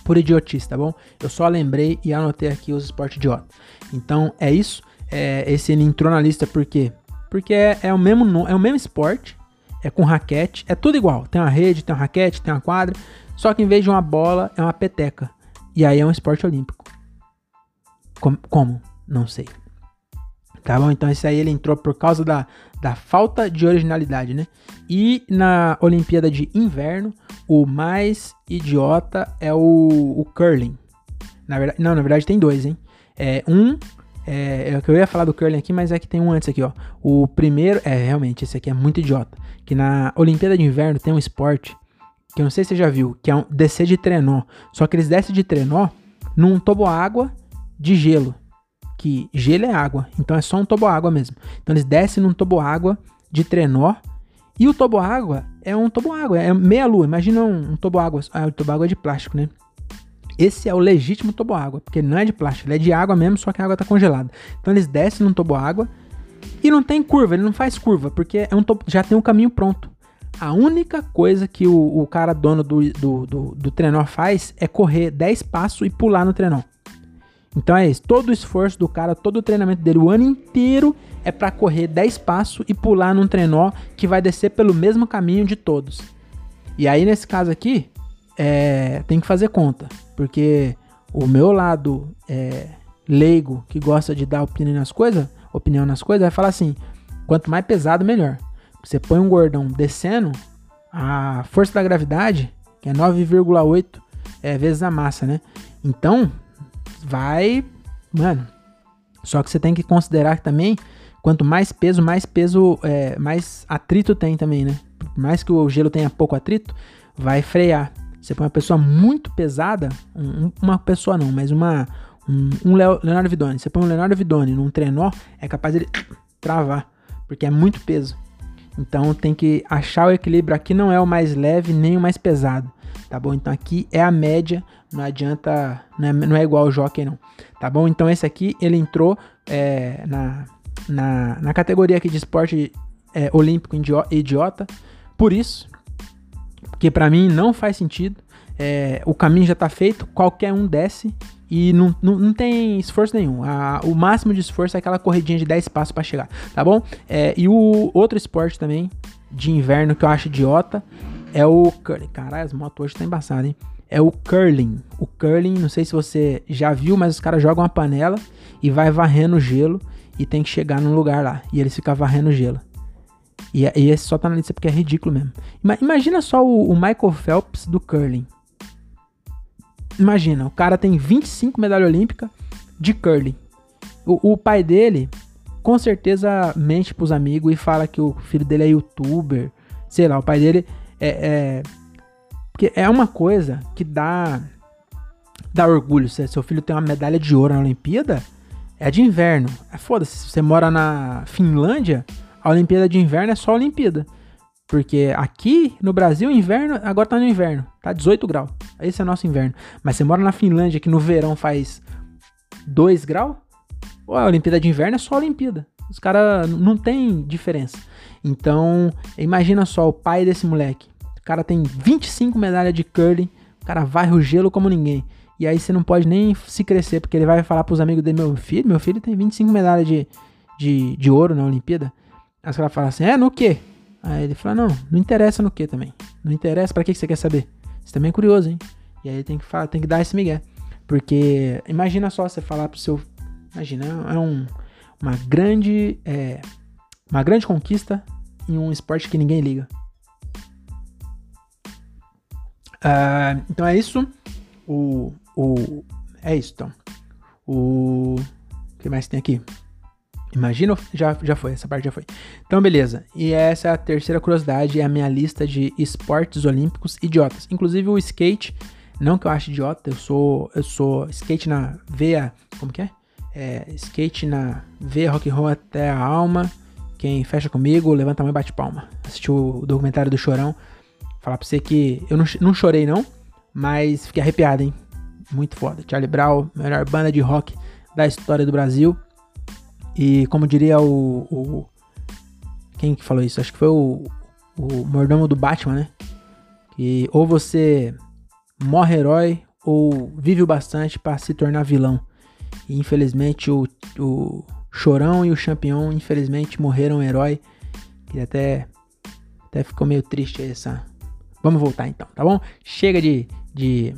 por idiotice, tá bom? Eu só lembrei e anotei aqui os esportes idiota. Então, é isso. É, esse ele entrou na lista por quê? Porque é, é, o mesmo, é o mesmo esporte, é com raquete, é tudo igual. Tem uma rede, tem uma raquete, tem uma quadra, só que em vez de uma bola, é uma peteca. E aí é um esporte olímpico. Como? como? Não sei. Tá bom? Então esse aí ele entrou por causa da, da falta de originalidade, né? E na Olimpíada de Inverno, o mais idiota é o, o curling. Na verdade, não, na verdade tem dois, hein? É, um é, é que eu ia falar do curling aqui, mas é que tem um antes aqui, ó. O primeiro, é realmente esse aqui é muito idiota, que na Olimpíada de Inverno tem um esporte que eu não sei se você já viu, que é um descer de trenó. Só que eles descem de trenó num toboágua de gelo que gelo é água, então é só um toboágua mesmo. Então eles descem num toboágua de trenó e o toboágua é um toboágua, é meia lua. Imagina um, um toboágua, ah, o toboágua é de plástico, né? Esse é o legítimo toboágua, porque não é de plástico, ele é de água mesmo, só que a água tá congelada. Então eles descem num toboágua e não tem curva, ele não faz curva, porque é um já tem um caminho pronto. A única coisa que o, o cara dono do, do, do, do trenó faz é correr 10 passos e pular no trenó. Então é isso. Todo o esforço do cara, todo o treinamento dele, o ano inteiro, é para correr 10 passos e pular num trenó que vai descer pelo mesmo caminho de todos. E aí, nesse caso aqui, é, tem que fazer conta. Porque o meu lado é, leigo, que gosta de dar opinião nas coisas, opinião nas coisas, vai falar assim: quanto mais pesado, melhor. Você põe um gordão descendo, a força da gravidade, que é 9,8 é, vezes a massa, né? Então, vai. Mano. Só que você tem que considerar também, quanto mais peso, mais peso, é, mais atrito tem também, né? Por mais que o gelo tenha pouco atrito, vai frear. Você põe uma pessoa muito pesada, um, uma pessoa não, mas uma, um, um Leonardo Vidoni. Você põe um Leonardo Vidoni num trenó, é capaz de travar, porque é muito peso. Então tem que achar o equilíbrio. Aqui não é o mais leve nem o mais pesado, tá bom? Então aqui é a média, não adianta, não é, não é igual o jockey não, tá bom? Então esse aqui ele entrou é, na, na, na categoria aqui de esporte é, olímpico idiota, por isso que para mim não faz sentido. É, o caminho já tá feito, qualquer um desce e não, não, não tem esforço nenhum. A, o máximo de esforço é aquela corridinha de 10 passos para chegar, tá bom? É, e o outro esporte também de inverno que eu acho idiota é o curling. Caralho, as motos hoje tá embaçadas, hein? É o curling. O curling, não sei se você já viu, mas os caras jogam uma panela e vai varrendo gelo e tem que chegar num lugar lá. E eles ficam varrendo gelo. E, e esse só tá na lista porque é ridículo mesmo. Imagina só o, o Michael Phelps do curling. Imagina, o cara tem 25 medalhas olímpicas de curling. O, o, pai dele, com certeza, mente pros amigos e fala que o filho dele é youtuber. Sei lá, o pai dele é. é porque é uma coisa que dá. dá orgulho. Se seu filho tem uma medalha de ouro na Olimpíada, é de inverno. É foda-se. Se você mora na Finlândia, a Olimpíada de inverno é só Olimpíada. Porque aqui no Brasil, inverno, agora tá no inverno, tá 18 graus. Esse é nosso inverno. Mas você mora na Finlândia, que no verão faz 2 graus, a Olimpíada de inverno é só Olimpíada. Os caras não tem diferença. Então, imagina só o pai desse moleque. O cara tem 25 medalhas de curling, o cara vai o gelo como ninguém. E aí você não pode nem se crescer, porque ele vai falar pros amigos dele, meu filho, meu filho tem 25 medalhas de, de, de ouro na Olimpíada. Aí os caras falam assim, é, no quê? Aí ele fala, não, não interessa no que também. Não interessa, para que, que você quer saber? Você também é curioso, hein? E aí tem que, falar, tem que dar esse migué. Porque imagina só você falar pro seu. Imagina, é um, uma grande. É, uma grande conquista em um esporte que ninguém liga. Uh, então é isso. O, o. É isso, então. O. O que mais tem aqui? Imagina, já, já foi, essa parte já foi. Então, beleza. E essa é a terceira curiosidade, é a minha lista de esportes olímpicos idiotas. Inclusive o skate, não que eu ache idiota, eu sou, eu sou skate na veia, como que é? é skate na veia rock and roll até a alma. Quem fecha comigo, levanta a mão e bate palma. Assistiu o documentário do Chorão. Falar pra você que eu não, não chorei não, mas fiquei arrepiado, hein? Muito foda. Charlie Brown, melhor banda de rock da história do Brasil. E como diria o, o. quem que falou isso? Acho que foi o, o mordomo do Batman, né? Que ou você morre herói ou vive o bastante para se tornar vilão. E infelizmente o, o Chorão e o Champion, infelizmente, morreram herói. E até, até ficou meio triste essa. Vamos voltar então, tá bom? Chega de. de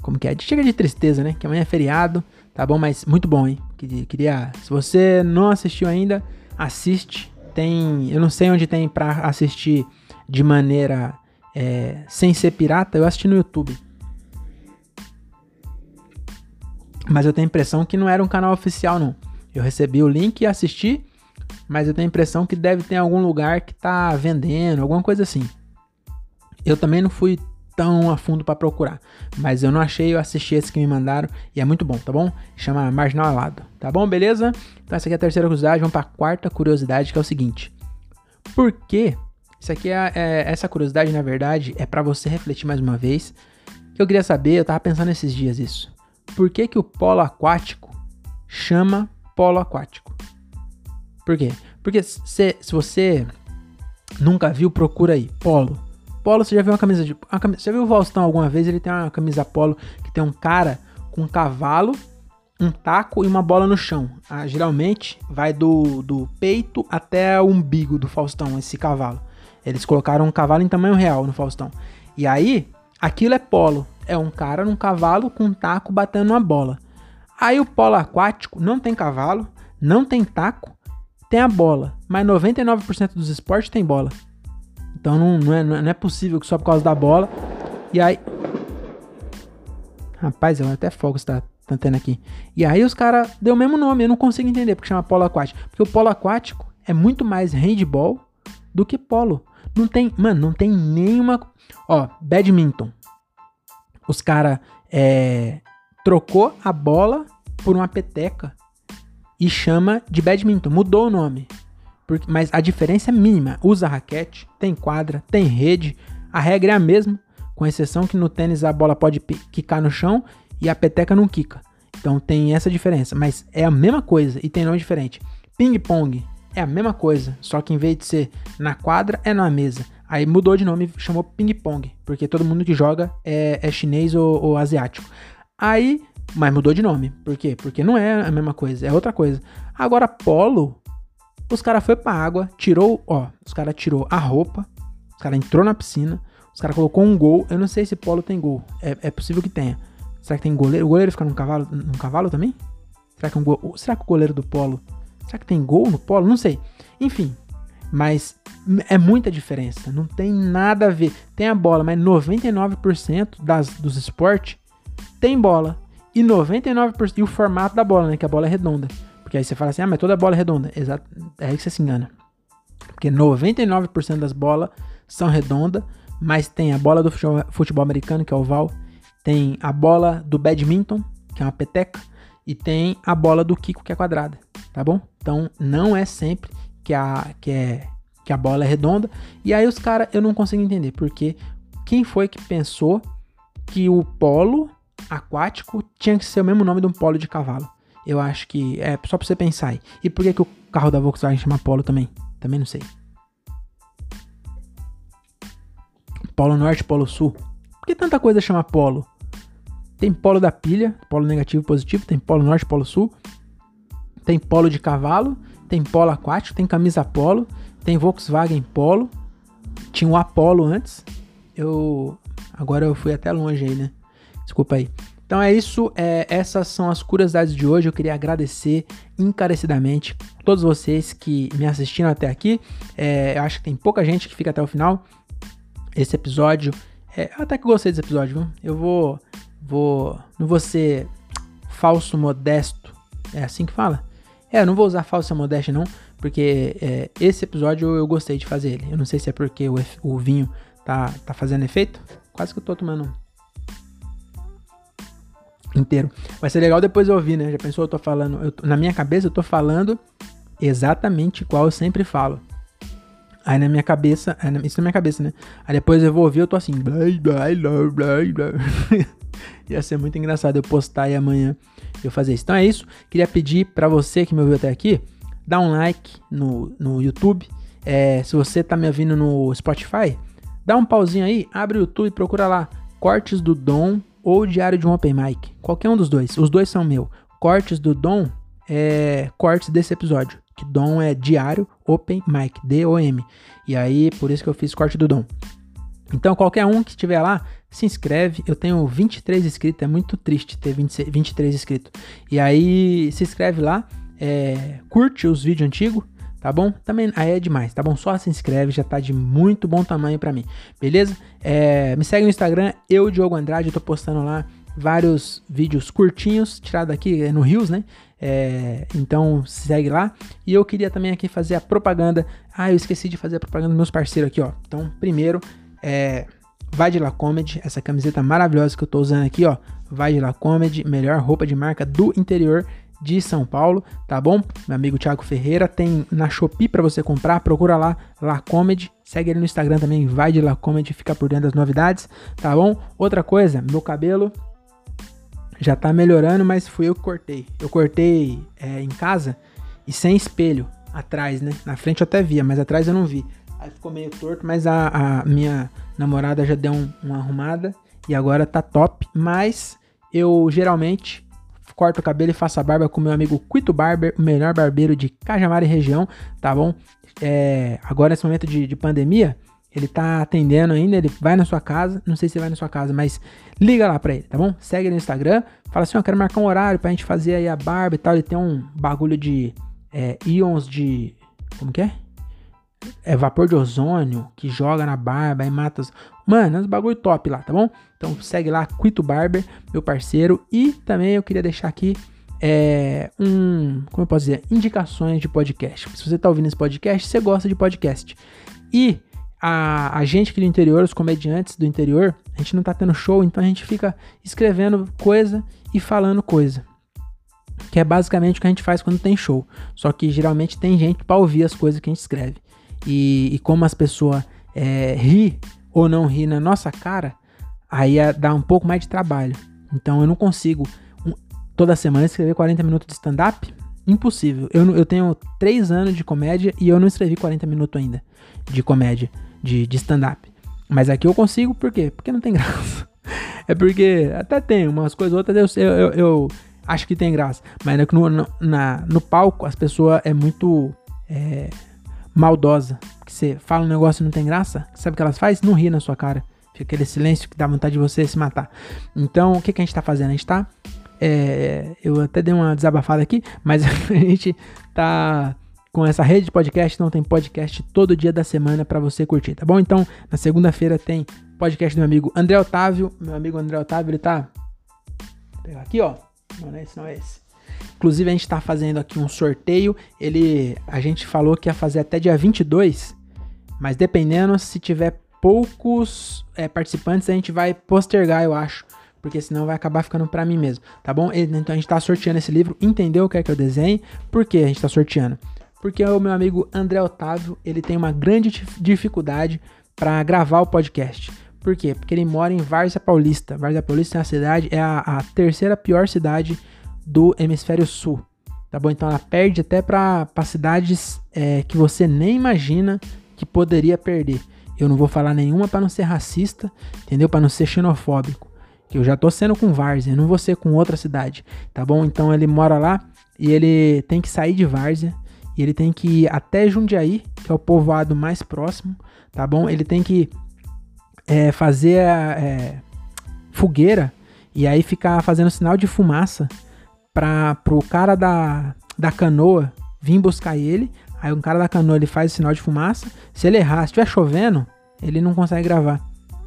como que é? Chega de tristeza, né? Que amanhã é feriado, tá bom? Mas muito bom, hein? Queria, se você não assistiu ainda, assiste. Tem, eu não sei onde tem para assistir de maneira é, sem ser pirata. Eu assisti no YouTube. Mas eu tenho a impressão que não era um canal oficial, não. Eu recebi o link e assisti, mas eu tenho a impressão que deve ter algum lugar que tá vendendo, alguma coisa assim. Eu também não fui tão a fundo para procurar. Mas eu não achei, eu assisti esse que me mandaram e é muito bom, tá bom? Chama Marginal Alado, tá bom? Beleza? Então essa aqui é a terceira curiosidade, vamos para a quarta curiosidade que é o seguinte. Por que? Isso aqui é, é essa curiosidade, na verdade, é para você refletir mais uma vez eu queria saber, eu tava pensando esses dias isso. Por que que o polo aquático chama polo aquático? Por quê? Porque se, se você nunca viu, procura aí, polo. Polo, você já viu uma camisa de. Uma camisa, você já viu o Faustão alguma vez? Ele tem uma camisa polo que tem um cara com um cavalo, um taco e uma bola no chão. Ah, geralmente vai do, do peito até o umbigo do Faustão, esse cavalo. Eles colocaram um cavalo em tamanho real no Faustão. E aí, aquilo é polo. É um cara num cavalo com um taco batendo uma bola. Aí o polo aquático não tem cavalo, não tem taco, tem a bola. Mas 99% dos esportes tem bola. Então não, não, é, não é possível que só por causa da bola. E aí. Rapaz, eu até fogo está tá tendo aqui. E aí os caras deu o mesmo nome, eu não consigo entender porque chama polo aquático. Porque o polo aquático é muito mais handball do que polo. Não tem, mano, não tem nenhuma. Ó, badminton. Os caras é, trocou a bola por uma peteca e chama de badminton. Mudou o nome. Porque, mas a diferença é mínima. Usa raquete, tem quadra, tem rede. A regra é a mesma, com exceção que no tênis a bola pode quicar no chão e a peteca não quica. Então tem essa diferença, mas é a mesma coisa e tem nome diferente. Ping pong é a mesma coisa, só que em vez de ser na quadra, é na mesa. Aí mudou de nome, chamou ping pong, porque todo mundo que joga é, é chinês ou, ou, asiático. Aí, mas mudou de nome. Por quê? Porque não é a mesma coisa, é outra coisa. Agora, polo, os caras foi pra água, tirou, ó, os caras tirou a roupa, os caras entrou na piscina, os caras colocou um gol. Eu não sei se polo tem gol, é, é possível que tenha. Será que tem goleiro? O goleiro fica num cavalo, num cavalo também? Será que, um go... Será que o goleiro do polo Será que tem gol no polo? Não sei. Enfim, mas é muita diferença. Não tem nada a ver. Tem a bola, mas 99% das, dos esportes tem bola. E 99% e o formato da bola, né? Que a bola é redonda. Porque aí você fala assim, ah, mas toda bola é redonda. Exato. É aí que você se engana. Porque 99% das bolas são redondas, mas tem a bola do futebol, americano, que é oval. Tem a bola do badminton, que é uma peteca. E tem a bola do Kiko, que é quadrada tá bom? Então não é sempre que a, que é, que a bola é redonda. E aí os caras, eu não consigo entender, porque quem foi que pensou que o polo aquático tinha que ser o mesmo nome de um polo de cavalo? Eu acho que é só pra você pensar aí. E por que, que o carro da Volkswagen chama polo também? Também não sei. Polo Norte, Polo Sul. Por que tanta coisa chama polo? Tem polo da pilha, polo negativo e positivo, tem polo norte, polo sul, tem polo de cavalo, tem polo aquático, tem camisa polo, tem Volkswagen Polo, tinha o Apollo antes. Eu agora eu fui até longe aí, né? Desculpa aí. Então é isso, é, essas são as curiosidades de hoje. Eu queria agradecer encarecidamente todos vocês que me assistiram até aqui. É, eu acho que tem pouca gente que fica até o final. Esse episódio, é, até que gostei desse episódio, viu? Eu vou, vou, não vou ser falso modesto, é assim que fala? É, eu não vou usar falsa modéstia não, porque é, esse episódio eu gostei de fazer ele. Eu não sei se é porque o, o vinho tá, tá fazendo efeito. Quase que eu tô tomando inteiro. Vai ser legal depois eu ouvir, né? Já pensou? Eu tô falando. Eu, na minha cabeça eu tô falando exatamente igual eu sempre falo. Aí na minha cabeça. Isso na minha cabeça, né? Aí depois eu vou ouvir, eu tô assim. Blá. Ia ser muito engraçado eu postar aí amanhã eu fazer isso. Então é isso. Queria pedir para você que me ouviu até aqui, dá um like no, no YouTube. É, se você tá me ouvindo no Spotify, dá um pauzinho aí, abre o YouTube e procura lá Cortes do Dom ou Diário de um Open Mic. Qualquer um dos dois. Os dois são meu. Cortes do Dom é cortes desse episódio. Que Dom é Diário Open Mic, D-O-M. E aí, por isso que eu fiz corte do Dom. Então, qualquer um que estiver lá, se inscreve. Eu tenho 23 inscritos, é muito triste ter 20, 23 inscritos. E aí, se inscreve lá, é, curte os vídeos antigos, tá bom? Também aí é demais, tá bom? Só se inscreve, já tá de muito bom tamanho para mim, beleza? É, me segue no Instagram, eu, Diogo Andrade, eu tô postando lá vários vídeos curtinhos, tirado aqui no Rios, né? É, então segue lá. E eu queria também aqui fazer a propaganda. Ah, eu esqueci de fazer a propaganda dos meus parceiros aqui, ó. Então, primeiro, é, vai de La Comedy, essa camiseta maravilhosa que eu tô usando aqui, ó. Vai de La Comedy, melhor roupa de marca do interior de São Paulo, tá bom? Meu amigo Thiago Ferreira tem na Shopee para você comprar, procura lá La Comedy, segue ele no Instagram também, vai de La Comedy, fica por dentro das novidades, tá bom? Outra coisa, meu cabelo já tá melhorando, mas fui eu que cortei. Eu cortei é, em casa e sem espelho atrás, né? Na frente eu até via, mas atrás eu não vi. Aí ficou meio torto, mas a, a minha namorada já deu um, uma arrumada e agora tá top. Mas eu geralmente corto o cabelo e faço a barba com meu amigo Quito Barber, o melhor barbeiro de Cajamar e região, tá bom? É, agora nesse momento de, de pandemia, ele tá atendendo ainda, ele vai na sua casa, não sei se vai na sua casa, mas liga lá pra ele, tá bom? Segue ele no Instagram, fala assim, ó, quero marcar um horário pra gente fazer aí a barba e tal, ele tem um bagulho de é, íons de, como que é? É vapor de ozônio que joga na barba e mata os... Mano, uns bagulho top lá, tá bom? Então segue lá, Quito Barber, meu parceiro. E também eu queria deixar aqui é, um, como eu posso dizer, indicações de podcast. Se você tá ouvindo esse podcast, você gosta de podcast. E a, a gente aqui do interior, os comediantes do interior, a gente não tá tendo show, então a gente fica escrevendo coisa e falando coisa. Que é basicamente o que a gente faz quando tem show. Só que geralmente tem gente para ouvir as coisas que a gente escreve. E, e como as pessoas é, ri ou não ri na nossa cara, aí é, dá um pouco mais de trabalho. Então eu não consigo um, toda semana escrever 40 minutos de stand-up. Impossível. Eu, eu tenho 3 anos de comédia e eu não escrevi 40 minutos ainda de comédia de, de stand-up. Mas aqui eu consigo, por quê? Porque não tem graça. É porque até tem umas coisas outras eu, eu, eu acho que tem graça. Mas no, no, na, no palco as pessoas é muito é, maldosa. Que você fala um negócio e não tem graça. Sabe o que elas fazem? Não ri na sua cara. Fica aquele silêncio que dá vontade de você se matar. Então, o que, que a gente tá fazendo? A gente tá. É, eu até dei uma desabafada aqui, mas a gente tá com essa rede de podcast, então tem podcast todo dia da semana para você curtir, tá bom? Então, na segunda-feira tem podcast do meu amigo André Otávio. Meu amigo André Otávio, ele tá. Vou pegar aqui, ó. Não, não é esse, não é esse. Inclusive, a gente tá fazendo aqui um sorteio. Ele. A gente falou que ia fazer até dia 22. Mas dependendo, se tiver poucos é, participantes, a gente vai postergar, eu acho porque senão vai acabar ficando para mim mesmo, tá bom? Então a gente tá sorteando esse livro, entendeu o que é que eu desenhe? Por que a gente tá sorteando? porque o meu amigo André Otávio, ele tem uma grande dificuldade para gravar o podcast. Por quê? Porque ele mora em Várzea Paulista. Várzea Paulista é a cidade, é a, a terceira pior cidade do hemisfério sul. Tá bom? Então ela perde até para cidades é, que você nem imagina que poderia perder. Eu não vou falar nenhuma para não ser racista, entendeu? Para não ser xenofóbico. Que eu já tô sendo com Várzea, não vou ser com outra cidade, tá bom? Então ele mora lá e ele tem que sair de Várzea e ele tem que ir até Jundiaí, que é o povoado mais próximo, tá bom? Ele tem que é, fazer a é, fogueira e aí ficar fazendo sinal de fumaça para pro cara da, da canoa vir buscar ele. Aí um cara da canoa ele faz o sinal de fumaça. Se ele errar, se estiver chovendo, ele não consegue gravar.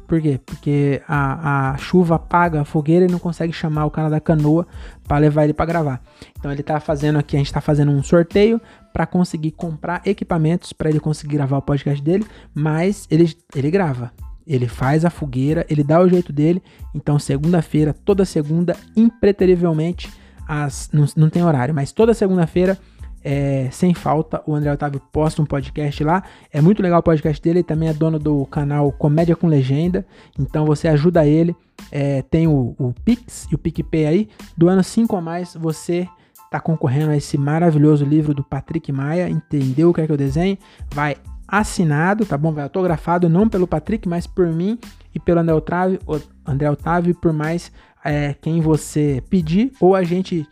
Por quê? Porque a, a chuva apaga a fogueira e não consegue chamar o cara da canoa para levar ele para gravar. Então ele tá fazendo aqui, a gente tá fazendo um sorteio para conseguir comprar equipamentos para ele conseguir gravar o podcast dele, mas ele, ele grava. Ele faz a fogueira, ele dá o jeito dele. Então, segunda-feira, toda segunda, impreterivelmente, as, não, não tem horário, mas toda segunda-feira, é, sem falta, o André Otávio posta um podcast lá. É muito legal o podcast dele. Ele também é dono do canal Comédia com Legenda. Então você ajuda ele. É, tem o, o Pix e o PicPay aí. Do ano 5 a mais, você está concorrendo a esse maravilhoso livro do Patrick Maia, entendeu o que é que eu desenho? Vai assinado, tá bom? Vai autografado não pelo Patrick, mas por mim e pelo André Otávio, André Otávio por mais é, quem você pedir ou a gente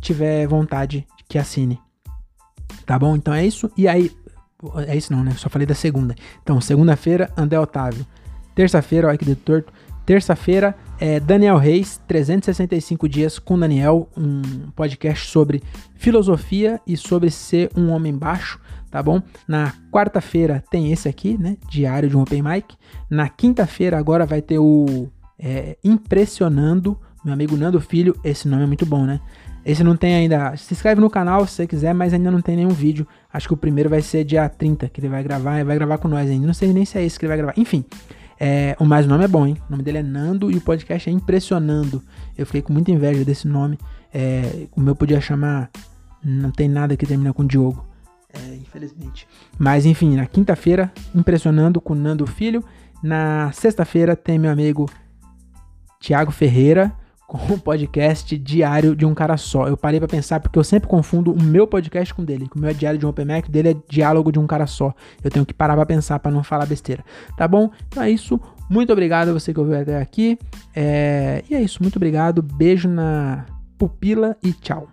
tiver vontade que assine. Tá bom? Então é isso. E aí, é isso não, né? Só falei da segunda. Então, segunda-feira, André Otávio. Terça-feira, olha que de torto. Terça-feira, é Daniel Reis, 365 Dias com Daniel, um podcast sobre filosofia e sobre ser um homem baixo, tá bom? Na quarta-feira tem esse aqui, né? Diário de um Open Mic. Na quinta-feira agora vai ter o é, Impressionando, meu amigo Nando Filho. Esse nome é muito bom, né? Esse não tem ainda. Se inscreve no canal se você quiser, mas ainda não tem nenhum vídeo. Acho que o primeiro vai ser dia 30, que ele vai gravar, e vai gravar com nós ainda. Não sei nem se é esse que ele vai gravar. Enfim, é, o nome é bom, hein? O nome dele é Nando e o podcast é Impressionando. Eu fiquei com muita inveja desse nome. É, o meu podia chamar. Não tem nada que termina com Diogo. É, infelizmente. Mas enfim, na quinta-feira, impressionando com Nando Filho. Na sexta-feira tem meu amigo Tiago Ferreira com o podcast Diário de um Cara Só. Eu parei para pensar porque eu sempre confundo o meu podcast com o dele. O meu é Diário de um Open Mac, o dele é Diálogo de um Cara Só. Eu tenho que parar para pensar para não falar besteira. Tá bom? Então é isso. Muito obrigado a você que ouviu até aqui. É... E é isso. Muito obrigado. Beijo na pupila e tchau.